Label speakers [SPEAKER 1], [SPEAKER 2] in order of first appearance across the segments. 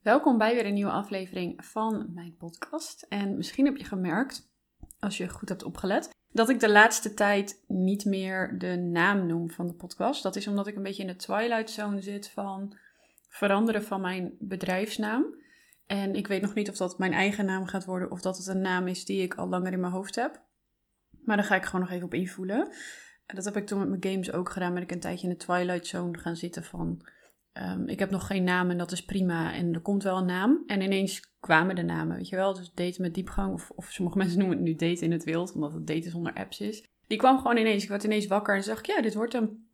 [SPEAKER 1] Welkom bij weer een nieuwe aflevering van mijn podcast. En misschien heb je gemerkt, als je goed hebt opgelet, dat ik de laatste tijd niet meer de naam noem van de podcast. Dat is omdat ik een beetje in de twilight zone zit van veranderen van mijn bedrijfsnaam. En ik weet nog niet of dat mijn eigen naam gaat worden of dat het een naam is die ik al langer in mijn hoofd heb. Maar daar ga ik gewoon nog even op invoelen. Dat heb ik toen met mijn games ook gedaan. Ben ik een tijdje in de twilight zone gaan zitten van Ehm, ik heb nog geen naam en dat is prima. En er komt wel een naam. En ineens kwamen de namen, weet je wel. Dus daten met diepgang. Of, of sommige mensen noemen het nu daten in het wild. Omdat het daten zonder apps is. Die kwam gewoon ineens. Ik werd ineens wakker en zag ja, dit wordt hem.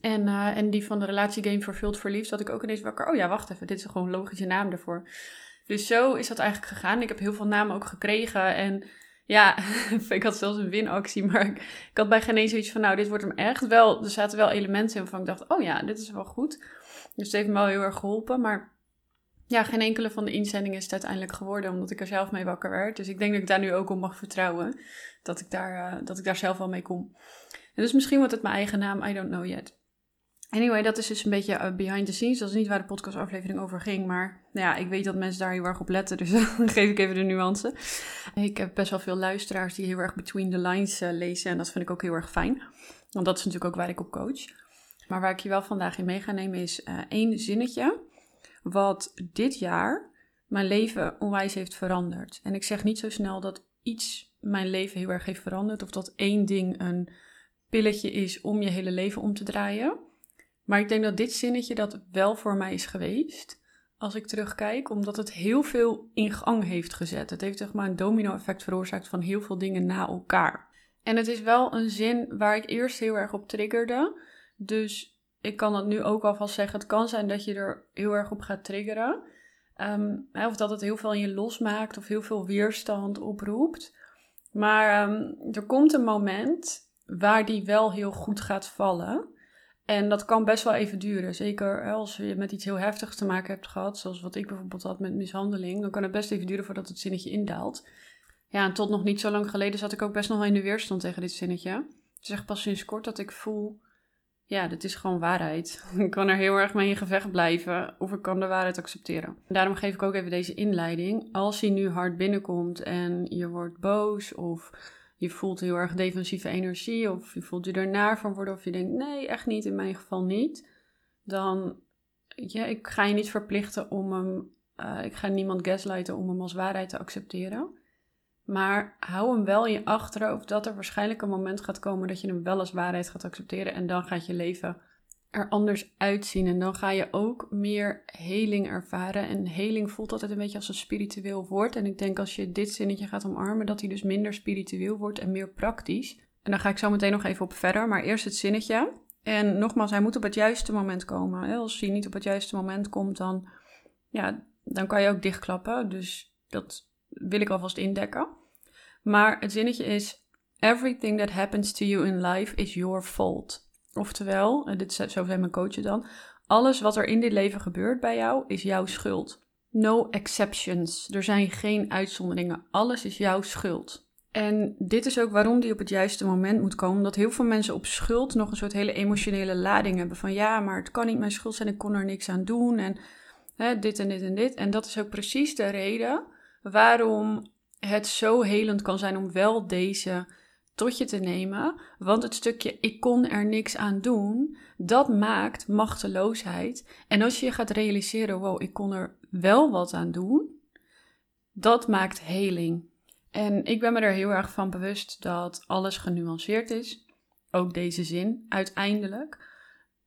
[SPEAKER 1] En, uh, en die van de relatiegame Vervuld Verliefd zat ik ook ineens wakker. Oh ja, wacht even. Dit is gewoon een logische naam ervoor. Dus zo is dat eigenlijk gegaan. Ik heb heel veel namen ook gekregen. En ja, ik had zelfs een winactie. Maar ik, ik had bij geen eens zoiets van, nou, dit wordt hem echt. Wel, er zaten wel elementen in waarvan ik dacht, oh ja, dit is wel goed. Dus het heeft me wel heel erg geholpen. Maar ja, geen enkele van de inzendingen is het uiteindelijk geworden, omdat ik er zelf mee wakker werd. Dus ik denk dat ik daar nu ook op mag vertrouwen. Dat ik daar, uh, dat ik daar zelf wel mee kom. En dus misschien wordt het mijn eigen naam, I don't know yet. Anyway, dat is dus een beetje uh, behind the scenes. Dat is niet waar de podcastaflevering over ging. Maar nou ja, ik weet dat mensen daar heel erg op letten. Dus dan geef ik even de nuance. Ik heb best wel veel luisteraars die heel erg between the lines uh, lezen. En dat vind ik ook heel erg fijn. Want dat is natuurlijk ook waar ik op coach. Maar waar ik je wel vandaag in mee ga nemen is uh, één zinnetje. Wat dit jaar mijn leven onwijs heeft veranderd. En ik zeg niet zo snel dat iets mijn leven heel erg heeft veranderd. Of dat één ding een pilletje is om je hele leven om te draaien. Maar ik denk dat dit zinnetje dat wel voor mij is geweest. Als ik terugkijk, omdat het heel veel in gang heeft gezet. Het heeft zeg maar een domino-effect veroorzaakt van heel veel dingen na elkaar. En het is wel een zin waar ik eerst heel erg op triggerde. Dus ik kan dat nu ook alvast zeggen. Het kan zijn dat je er heel erg op gaat triggeren. Ehm, of dat het heel veel in je losmaakt of heel veel weerstand oproept. Maar um, er komt een moment waar die wel heel goed gaat vallen. En dat kan best wel even duren. Zeker als je met iets heel heftigs te maken hebt gehad, zoals wat ik bijvoorbeeld had met mishandeling, dan kan het best even duren voordat het zinnetje indaalt. Ja, en tot nog niet zo lang geleden zat ik ook best nog wel in de weerstand tegen dit zinnetje. Het is echt pas sinds kort dat ik voel ja, dit is gewoon waarheid. Ik kan er heel erg mee in gevecht blijven of ik kan de waarheid accepteren. Daarom geef ik ook even deze inleiding. Als hij nu hard binnenkomt en je wordt boos of je voelt heel erg defensieve energie of je voelt je ernaar van worden of je denkt nee, echt niet, in mijn geval niet. Dan, ja, ik ga je niet verplichten om hem, uh, ik ga niemand gaslighten om hem als waarheid te accepteren. Maar hou hem wel in je achterhoofd dat er waarschijnlijk een moment gaat komen dat je hem wel als waarheid gaat accepteren. En dan gaat je leven er anders uitzien. En dan ga je ook meer heling ervaren. En heling voelt altijd een beetje als een spiritueel woord. En ik denk als je dit zinnetje gaat omarmen, dat hij dus minder spiritueel wordt en meer praktisch. En daar ga ik zo meteen nog even op verder. Maar eerst het zinnetje. En nogmaals, hij moet op het juiste moment komen. Als hij niet op het juiste moment komt, dan, ja, dan kan je ook dichtklappen. Dus dat wil ik alvast indekken. Maar het zinnetje is: Everything that happens to you in life is your fault. Oftewel, dit, zo zijn mijn coachen dan: alles wat er in dit leven gebeurt bij jou is jouw schuld. No exceptions. Er zijn geen uitzonderingen. Alles is jouw schuld. En dit is ook waarom die op het juiste moment moet komen. Omdat heel veel mensen op schuld nog een soort hele emotionele lading hebben. Van ja, maar het kan niet mijn schuld zijn, ik kon er niks aan doen. En hè, dit en dit en dit. En dat is ook precies de reden waarom het zo helend kan zijn om wel deze tot je te nemen. Want het stukje ik kon er niks aan doen, dat maakt machteloosheid. En als je je gaat realiseren, wow, ik kon er wel wat aan doen, dat maakt heling. En ik ben me er heel erg van bewust dat alles genuanceerd is. Ook deze zin, uiteindelijk.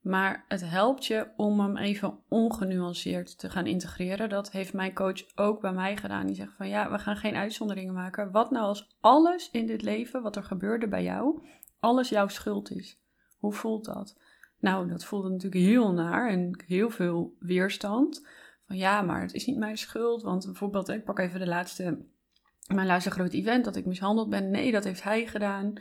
[SPEAKER 1] Maar het helpt je om hem even ongenuanceerd te gaan integreren. Dat heeft mijn coach ook bij mij gedaan. Die zegt van ja, we gaan geen uitzonderingen maken. Wat nou als alles in dit leven, wat er gebeurde bij jou, alles jouw schuld is? Hoe voelt dat? Nou, dat voelde natuurlijk heel naar en heel veel weerstand. Van ja, maar het is niet mijn schuld. Want bijvoorbeeld, ik pak even de laatste, mijn laatste groot event, dat ik mishandeld ben. Nee, dat heeft hij gedaan.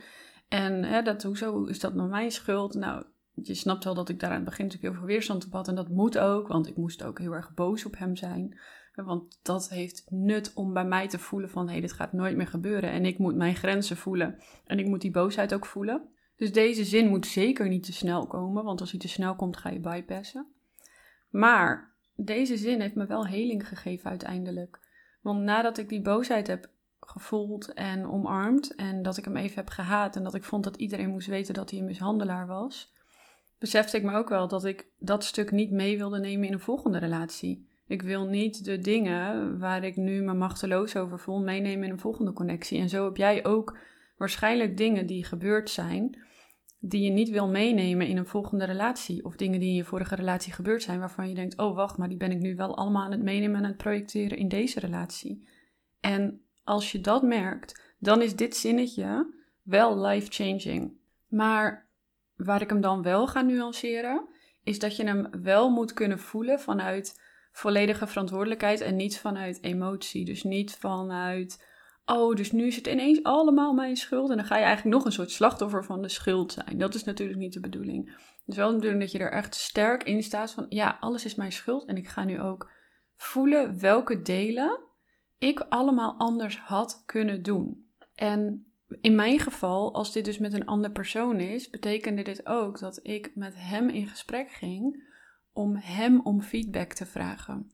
[SPEAKER 1] En hè, dat, hoezo is dat nou mijn schuld? Nou, je snapt wel dat ik daar aan het begin natuurlijk heel veel weerstand op had. En dat moet ook, want ik moest ook heel erg boos op hem zijn. Want dat heeft nut om bij mij te voelen van... hé, hey, dit gaat nooit meer gebeuren. En ik moet mijn grenzen voelen. En ik moet die boosheid ook voelen. Dus deze zin moet zeker niet te snel komen. Want als hij te snel komt, ga je bypassen. Maar deze zin heeft me wel heling gegeven uiteindelijk. Want nadat ik die boosheid heb gevoeld en omarmd en dat ik hem even heb gehaat en dat ik vond dat iedereen moest weten dat hij een mishandelaar was, besefte ik me ook wel dat ik dat stuk niet mee wilde nemen in een volgende relatie. Ik wil niet de dingen waar ik nu me machteloos over voel meenemen in een volgende connectie. En zo heb jij ook waarschijnlijk dingen die gebeurd zijn, die je niet wil meenemen in een volgende relatie. Of dingen die in je vorige relatie gebeurd zijn, waarvan je denkt: oh wacht, maar die ben ik nu wel allemaal aan het meenemen en aan het projecteren in deze relatie. En als je dat merkt, dan is dit zinnetje wel life-changing. Maar waar ik hem dan wel ga nuanceren, is dat je hem wel moet kunnen voelen vanuit volledige verantwoordelijkheid en niet vanuit emotie. Dus niet vanuit, oh, dus nu is het ineens allemaal mijn schuld. En dan ga je eigenlijk nog een soort slachtoffer van de schuld zijn. Dat is natuurlijk niet de bedoeling. Het is wel de bedoeling dat je er echt sterk in staat van, ja, alles is mijn schuld. En ik ga nu ook voelen welke delen ik allemaal anders had kunnen doen. En in mijn geval, als dit dus met een andere persoon is, betekende dit ook dat ik met hem in gesprek ging om hem om feedback te vragen.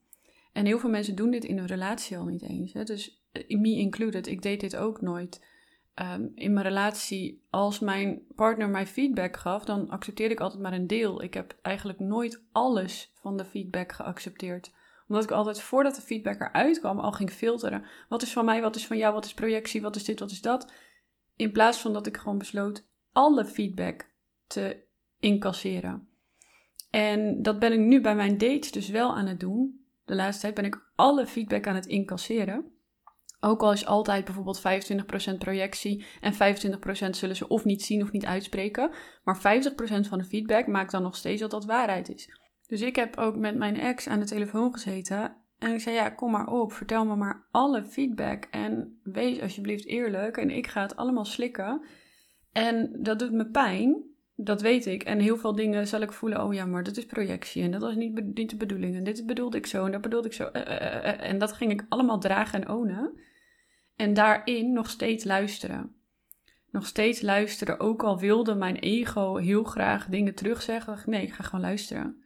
[SPEAKER 1] En heel veel mensen doen dit in een relatie al niet eens. Hè? Dus eh, me included, ik deed dit ook nooit. Ehm, in mijn relatie, als mijn partner mij feedback gaf, dan accepteerde ik altijd maar een deel. Ik heb eigenlijk nooit alles van de feedback geaccepteerd omdat ik altijd voordat de feedback eruit kwam al ging filteren. Wat is van mij, wat is van jou, wat is projectie, wat is dit, wat is dat. In plaats van dat ik gewoon besloot alle feedback te incasseren. En dat ben ik nu bij mijn dates dus wel aan het doen. De laatste tijd ben ik alle feedback aan het incasseren. Ook al is altijd bijvoorbeeld 25% projectie en 25% zullen ze of niet zien of niet uitspreken. Maar 50% van de feedback maakt dan nog steeds dat dat waarheid is. Dus ik heb ook met mijn ex aan de telefoon gezeten. En ik zei: Ja, kom maar op, vertel me maar alle feedback. En wees alsjeblieft eerlijk. En ik ga het allemaal slikken. En dat doet me pijn. Dat weet ik. En heel veel dingen zal ik voelen: oh ja, maar dat is projectie. En dat was niet, de bedoeling. En dit bedoelde ik zo. En dat bedoelde ik zo. Eh, eh, eh, en dat ging ik allemaal dragen en ownen. En daarin nog steeds luisteren. Nog steeds luisteren. Ook al wilde mijn ego heel graag dingen terugzeggen. Nee, ik ga gewoon luisteren.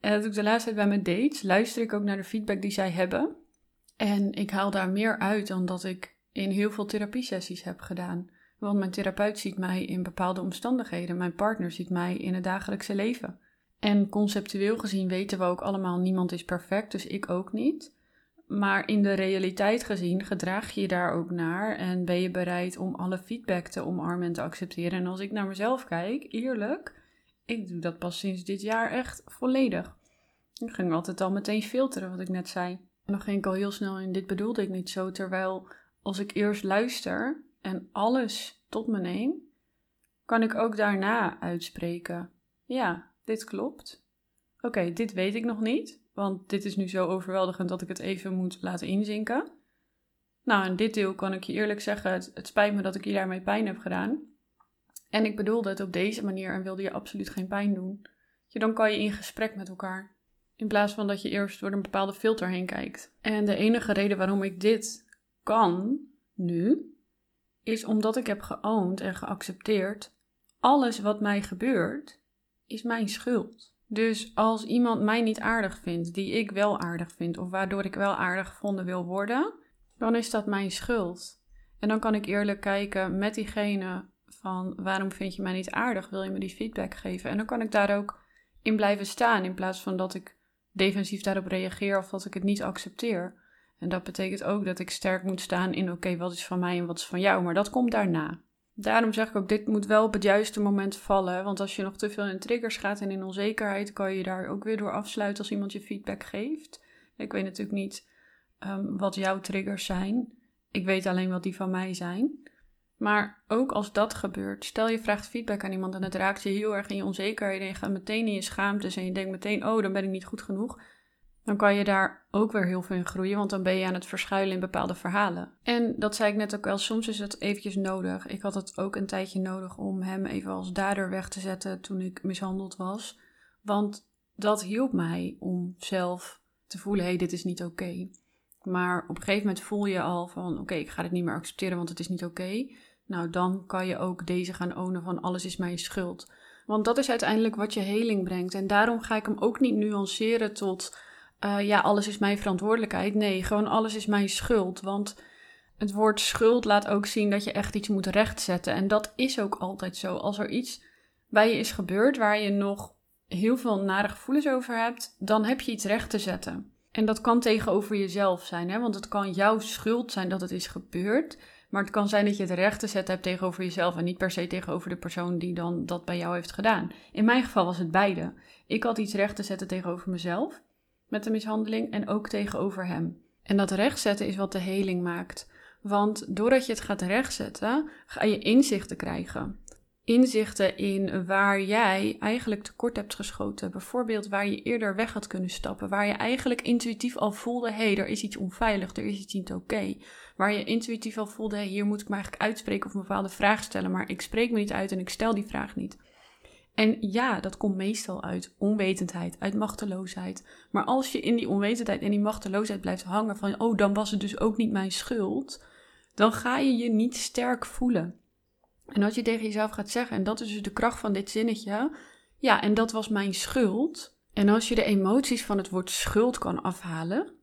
[SPEAKER 1] En dat ik de laatste tijd bij mijn dates. Luister ik ook naar de feedback die zij hebben. En ik haal daar meer uit dan dat ik in heel veel therapiesessies heb gedaan. Want mijn therapeut ziet mij in bepaalde omstandigheden. Mijn partner ziet mij in het dagelijkse leven. En conceptueel gezien weten we ook allemaal: niemand is perfect, dus ik ook niet. Maar in de realiteit gezien gedraag je je daar ook naar en ben je bereid om alle feedback te omarmen en te accepteren. En als ik naar mezelf kijk, eerlijk, ik doe dat pas sinds dit jaar echt volledig. Ik ging altijd al meteen filteren, wat ik net zei. En dan ging ik al heel snel in, dit bedoelde ik niet zo. Terwijl als ik eerst luister en alles tot me neem, kan ik ook daarna uitspreken. Ja, dit klopt. Oké, dit weet ik nog niet, want dit is nu zo overweldigend dat ik het even moet laten inzinken. Nou, in dit deel kan ik je eerlijk zeggen, het, spijt me dat ik je daarmee pijn heb gedaan. En ik bedoelde het op deze manier en wilde je absoluut geen pijn doen. Je, dan kan je in gesprek met elkaar. In plaats van dat je eerst door een bepaalde filter heen kijkt. En de enige reden waarom ik dit kan nu, is omdat ik heb geoond en geaccepteerd. Alles wat mij gebeurt, is mijn schuld. Dus als iemand mij niet aardig vindt, die ik wel aardig vind, of waardoor ik wel aardig gevonden wil worden, dan is dat mijn schuld. En dan kan ik eerlijk kijken met diegene van waarom vind je mij niet aardig? Wil je me die feedback geven? En dan kan ik daar ook in blijven staan in plaats van dat ik defensief daarop reageer of dat ik het niet accepteer. En dat betekent ook dat ik sterk moet staan in oké, wat is van mij en wat is van jou, maar dat komt daarna. Daarom zeg ik ook, dit moet wel op het juiste moment vallen. Want als je nog te veel in triggers gaat en in onzekerheid, kan je daar ook weer door afsluiten als iemand je feedback geeft. Ik weet natuurlijk niet um, wat jouw triggers zijn. Ik weet alleen wat die van mij zijn. Maar ook als dat gebeurt, stel je vraagt feedback aan iemand en het raakt je heel erg in je onzekerheid en je gaat meteen in je schaamte en je denkt meteen, oh, dan ben ik niet goed genoeg. Dan kan je daar ook weer heel veel in groeien, want dan ben je aan het verschuilen in bepaalde verhalen. En dat zei ik net ook wel, soms is het eventjes nodig. Ik had het ook een tijdje nodig om hem even als dader weg te zetten toen ik mishandeld was. Want dat hielp mij om zelf te voelen, hé, hey, dit is niet oké. Maar op een gegeven moment voel je al van, oké, ik ga dit niet meer accepteren, want het is niet oké. Nou, dan kan je ook deze gaan ownen van alles is mijn schuld. Want dat is uiteindelijk wat je heling brengt. En daarom ga ik hem ook niet nuanceren tot eh, ja, alles is mijn verantwoordelijkheid. Nee, gewoon alles is mijn schuld. Want het woord schuld laat ook zien dat je echt iets moet rechtzetten. En dat is ook altijd zo. Als er iets bij je is gebeurd waar je nog heel veel nare gevoelens over hebt, dan heb je iets recht te zetten. En dat kan tegenover jezelf zijn, hè? want het kan jouw schuld zijn dat het is gebeurd. Maar het kan zijn dat je het recht te zetten hebt tegenover jezelf en niet per se tegenover de persoon die dan dat bij jou heeft gedaan. In mijn geval was het beide. Ik had iets recht te zetten tegenover mezelf met de mishandeling en ook tegenover hem. En dat rechtzetten is wat de heling maakt. Want doordat je het gaat rechtzetten, ga je inzichten krijgen inzichten in waar jij eigenlijk tekort hebt geschoten. Bijvoorbeeld waar je eerder weg had kunnen stappen. Waar je eigenlijk intuïtief al voelde: hé, hey, er is iets onveilig, er is iets niet oké. Waar je intuïtief al voelde: hey, hier moet ik me eigenlijk uitspreken of een bepaalde vraag stellen. Maar ik spreek me niet uit en ik stel die vraag niet. En ja, dat komt meestal uit onwetendheid, uit machteloosheid. Maar als je in die onwetendheid en die machteloosheid blijft hangen van, oh, dan was het dus ook niet mijn schuld, dan ga je je niet sterk voelen. En als je tegen jezelf gaat zeggen, en dat is dus de kracht van dit zinnetje, ja, en dat was mijn schuld. En als je de emoties van het woord schuld kan afhalen,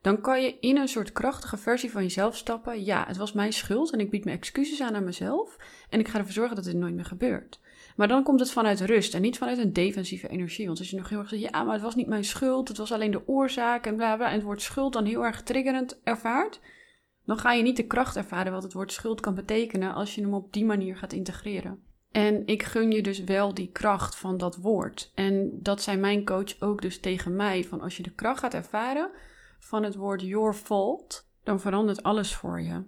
[SPEAKER 1] dan kan je in een soort krachtige versie van jezelf stappen. Ja, het was mijn schuld en ik bied mijn excuses aan aan mezelf. En ik ga ervoor zorgen dat dit nooit meer gebeurt. Maar dan komt het vanuit rust en niet vanuit een defensieve energie. Want als je nog heel erg zegt, ja, maar het was niet mijn schuld, het was alleen de oorzaak en bla bla. En het woord schuld dan heel erg triggerend ervaart dan ga je niet de kracht ervaren wat het woord schuld kan betekenen als je hem op die manier gaat integreren. En ik gun je dus wel die kracht van dat woord. En dat zei mijn coach ook dus tegen mij: van als je de kracht gaat ervaren van het woord your fault, dan verandert alles voor je.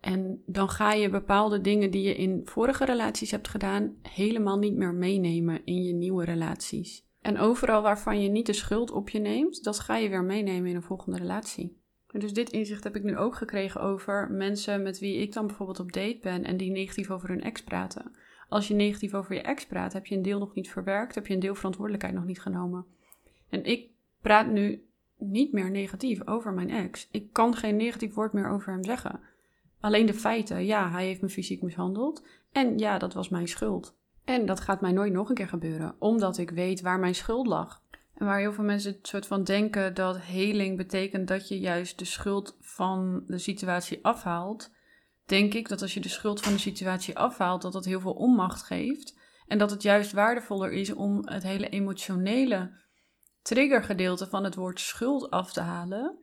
[SPEAKER 1] En dan ga je bepaalde dingen die je in vorige relaties hebt gedaan, helemaal niet meer meenemen in je nieuwe relaties. En overal waarvan je niet de schuld op je neemt, dat ga je weer meenemen in een volgende relatie dus dit inzicht heb ik nu ook gekregen over mensen met wie ik dan bijvoorbeeld op date ben en die negatief over hun ex praten. Als je negatief over je ex praat, heb je een deel nog niet verwerkt, heb je een deel verantwoordelijkheid nog niet genomen. En ik praat nu niet meer negatief over mijn ex. Ik kan geen negatief woord meer over hem zeggen. Alleen de feiten. Ja, hij heeft me fysiek mishandeld. En ja, dat was mijn schuld. En dat gaat mij nooit nog een keer gebeuren, omdat ik weet waar mijn schuld lag. En waar heel veel mensen het soort van denken dat heling betekent dat je juist de schuld van de situatie afhaalt, denk ik dat als je de schuld van de situatie afhaalt, dat dat heel veel onmacht geeft. En dat het juist waardevoller is om het hele emotionele triggergedeelte van het woord schuld af te halen.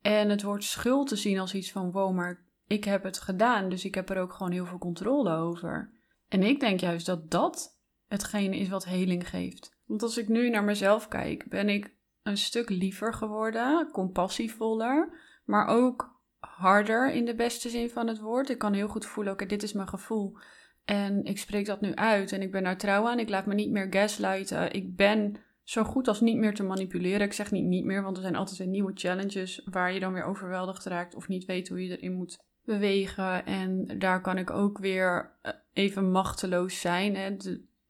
[SPEAKER 1] En het woord schuld te zien als iets van wow, maar ik heb het gedaan, dus ik heb er ook gewoon heel veel controle over. En ik denk juist dat dat hetgene is wat heling geeft. Want als ik nu naar mezelf kijk, ben ik een stuk liever geworden, compassievoller, maar ook harder in de beste zin van het woord. Ik kan heel goed voelen, oké, dit is mijn gevoel. En ik spreek dat nu uit en ik ben daar trouw aan. Ik laat me niet meer gaslighten. Ik ben zo goed als niet meer te manipuleren. Ik zeg niet niet meer, want er zijn altijd weer nieuwe challenges waar je dan weer overweldigd raakt of niet weet hoe je erin moet bewegen. En daar kan ik ook weer eh, even machteloos zijn. Hè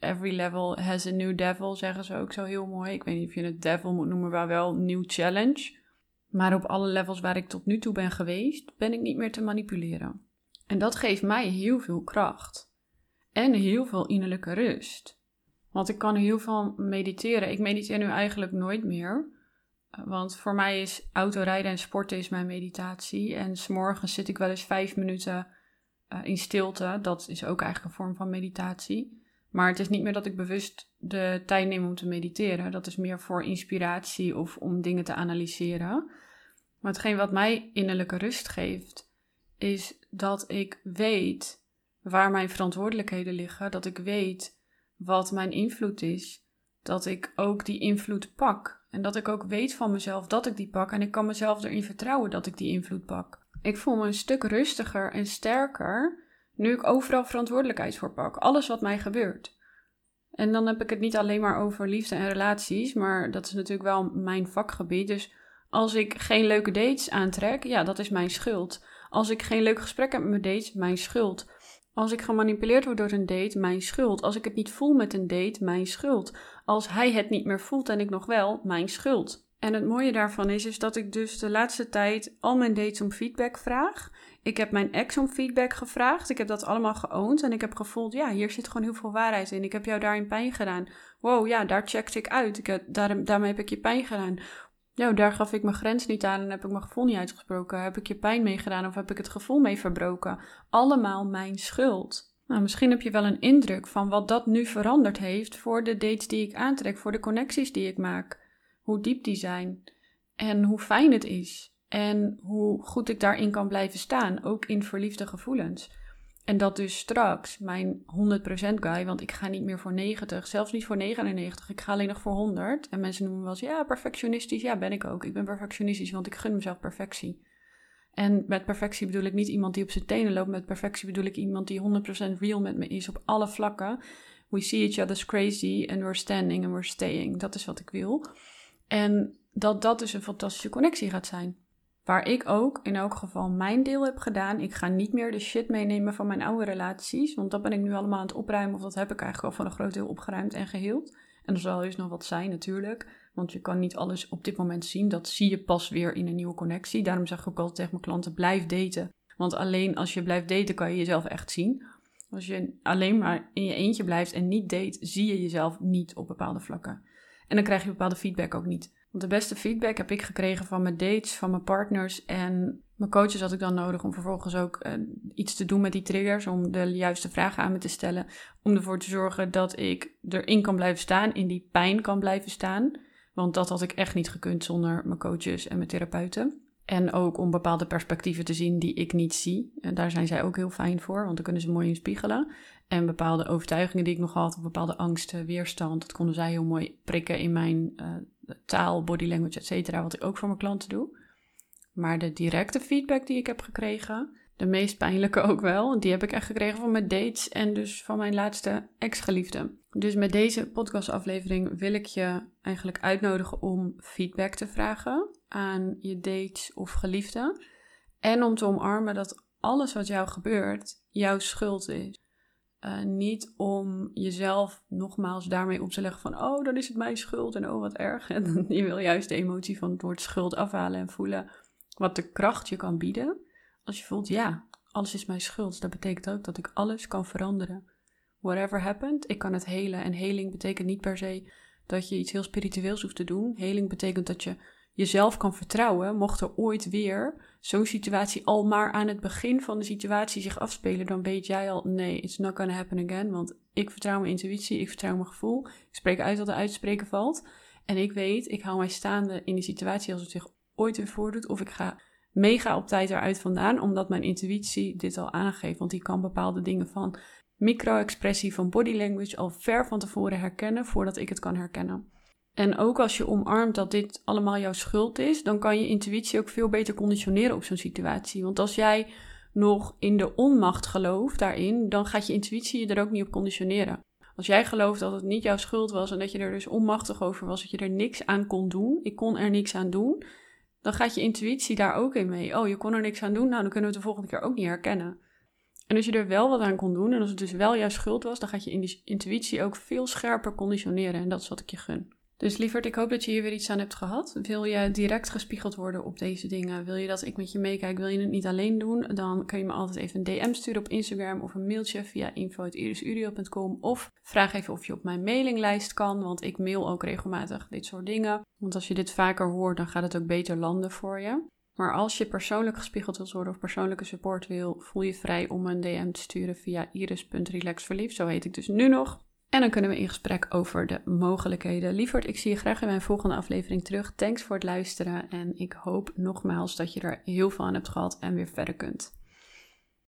[SPEAKER 1] every level has a new devil, zeggen ze ook zo heel mooi. Ik weet niet of je het devil moet noemen, maar wel nieuw challenge. Maar op alle levels waar ik tot nu toe ben geweest, ben ik niet meer te manipuleren. En dat geeft mij heel veel kracht. En heel veel innerlijke rust. Want ik kan heel veel mediteren. Ik mediteer nu eigenlijk nooit meer. Want voor mij is autorijden en sporten is mijn meditatie. En s'morgens zit ik wel eens vijf minuten eh, in stilte. Dat is ook eigenlijk een vorm van meditatie. Maar het is niet meer dat ik bewust de tijd neem om te mediteren. Dat is meer voor inspiratie of om dingen te analyseren. Maar hetgeen wat mij innerlijke rust geeft, is dat ik weet waar mijn verantwoordelijkheden liggen. Dat ik weet wat mijn invloed is. Dat ik ook die invloed pak. En dat ik ook weet van mezelf dat ik die pak. En ik kan mezelf erin vertrouwen dat ik die invloed pak. Ik voel me een stuk rustiger en sterker nu ik overal verantwoordelijkheid voor pak. Alles wat mij gebeurt. En dan heb ik het niet alleen maar over liefde en relaties, maar dat is natuurlijk wel mijn vakgebied. Dus als ik geen leuke dates aantrek, ja, dat is mijn schuld. Als ik geen leuk gesprek heb met mijn dates, mijn schuld. Als ik gemanipuleerd word door een date, mijn schuld. Als ik het niet voel met een date, mijn schuld. Als hij het niet meer voelt en ik nog wel, mijn schuld. En het mooie daarvan is, is dat ik dus de laatste tijd al mijn dates om feedback vraag. Ik heb mijn ex om feedback gevraagd. Ik heb dat allemaal geoond. En ik heb gevoeld, ja, hier zit gewoon heel veel waarheid in. Ik heb jou daarin pijn gedaan. Wow, ja, daar checkte ik uit. Ik daar, daarmee heb ik je pijn gedaan. Ja, daar gaf ik mijn grens niet aan en heb ik mijn gevoel niet uitgesproken. Heb ik je pijn meegedaan of heb ik het gevoel mee verbroken? Allemaal mijn schuld. Nou, misschien heb je wel een indruk van wat dat nu veranderd heeft voor de dates die ik aantrek, voor de connecties die ik maak. Hoe diep die zijn en hoe fijn het is. En hoe goed ik daarin kan blijven staan, ook in verliefde gevoelens. En dat dus straks mijn 100% guy, want ik ga niet meer voor 90, zelfs niet voor 99, ik ga alleen nog voor 100. En mensen noemen wel eens, ja, perfectionistisch. Ja, ben ik ook. Ik ben perfectionistisch, want ik gun mezelf perfectie. En met perfectie bedoel ik niet iemand die op zijn tenen loopt. Met perfectie bedoel ik iemand die 100% real met me is op alle vlakken. We see each other's crazy and we're standing and we're staying. Dat is wat ik wil. En dat dat dus een fantastische connectie gaat zijn. Waar ik ook in elk geval mijn deel heb gedaan. Ik ga niet meer de shit meenemen van mijn oude relaties. Want dat ben ik nu allemaal aan het opruimen. Of dat heb ik eigenlijk al van een groot deel opgeruimd en geheeld. En er zal dus nog wat zijn natuurlijk. Want je kan niet alles op dit moment zien. Dat zie je pas weer in een nieuwe connectie. Daarom zeg ik ook altijd tegen mijn klanten: blijf daten. Want alleen als je blijft daten kan je jezelf echt zien. Als je alleen maar in je eentje blijft en niet date, zie je jezelf niet op bepaalde vlakken. En dan krijg je bepaalde feedback ook niet. Want de beste feedback heb ik gekregen van mijn dates, van mijn partners en mijn coaches had ik dan nodig om vervolgens ook uh, iets te doen met die triggers, om de juiste vragen aan me te stellen, om ervoor te zorgen dat ik erin kan blijven staan, in die pijn kan blijven staan. Want dat had ik echt niet gekund zonder mijn coaches en mijn therapeuten. En ook om bepaalde perspectieven te zien die ik niet zie. En daar zijn zij ook heel fijn voor, want dan kunnen ze mooi in spiegelen. En bepaalde overtuigingen die ik nog had, of bepaalde angsten, weerstand, dat konden zij heel mooi prikken in mijn uh, taal, body language, et cetera, wat ik ook voor mijn klanten doe. Maar de directe feedback die ik heb gekregen, de meest pijnlijke ook wel, die heb ik echt gekregen van mijn dates en dus van mijn laatste ex-geliefde. Dus met deze podcastaflevering wil ik je eigenlijk uitnodigen om feedback te vragen aan je dates of geliefde. En om te omarmen dat alles wat jou gebeurt jouw schuld is. Uh, niet om jezelf nogmaals daarmee op te leggen van, oh, dan is het mijn schuld en oh, wat erg. En je wil juist de emotie van het woord schuld afhalen en voelen wat de kracht je kan bieden. Als je voelt, ja, alles is mijn schuld. Dat betekent ook dat ik alles kan veranderen. Whatever happened, ik kan het helen. En heling betekent niet per se dat je iets heel spiritueels hoeft te doen. Heling betekent dat je jezelf kan vertrouwen, mocht er ooit weer zo'n situatie al maar aan het begin van de situatie zich afspelen, dan weet jij al, nee, it's not gonna happen again, want ik vertrouw mijn intuïtie, ik vertrouw mijn gevoel, ik spreek uit wat er uitspreken valt. En ik weet, ik hou mij staande in die situatie als het zich ooit weer voordoet, of ik ga mega op tijd eruit vandaan, omdat mijn intuïtie dit al aangeeft, want die kan bepaalde dingen van micro-expressie van body language al ver van tevoren herkennen voordat ik het kan herkennen. En ook als je omarmt dat dit allemaal jouw schuld is, dan kan je intuïtie ook veel beter conditioneren op zo'n situatie. Want als jij nog in de onmacht gelooft daarin, dan gaat je intuïtie je er ook niet op conditioneren. Als jij gelooft dat het niet jouw schuld was en dat je er dus onmachtig over was, dat je er niks aan kon doen, ik kon er niks aan doen, dan gaat je intuïtie daar ook in mee. Oh, je kon er niks aan doen, nou dan kunnen we het de volgende keer ook niet herkennen. En als je er wel wat aan kon doen en als het dus wel jouw schuld was, dan gaat je intuïtie ook veel scherper conditioneren en dat is wat ik je gun. Dus lieverd, ik hoop dat je hier weer iets aan hebt gehad. Wil je direct gespiegeld worden op deze dingen? Wil je dat ik met je meekijk? Wil je het niet alleen doen? Dan kun je me altijd even een DM sturen op Instagram of een mailtje via info.iristudio.com of vraag even of je op mijn mailinglijst kan, want ik mail ook regelmatig dit soort dingen. Want als je dit vaker hoort, dan gaat het ook beter landen voor je. Maar als je persoonlijk gespiegeld wilt worden of persoonlijke support wil, voel je vrij om een DM te sturen via iris.relaxverliefd. Zo heet ik dus nu nog. En dan kunnen we in gesprek over de mogelijkheden. Lieverd, ik zie je graag in mijn volgende aflevering terug. Thanks voor het luisteren en ik hoop nogmaals dat je er heel veel aan hebt gehad en weer verder kunt.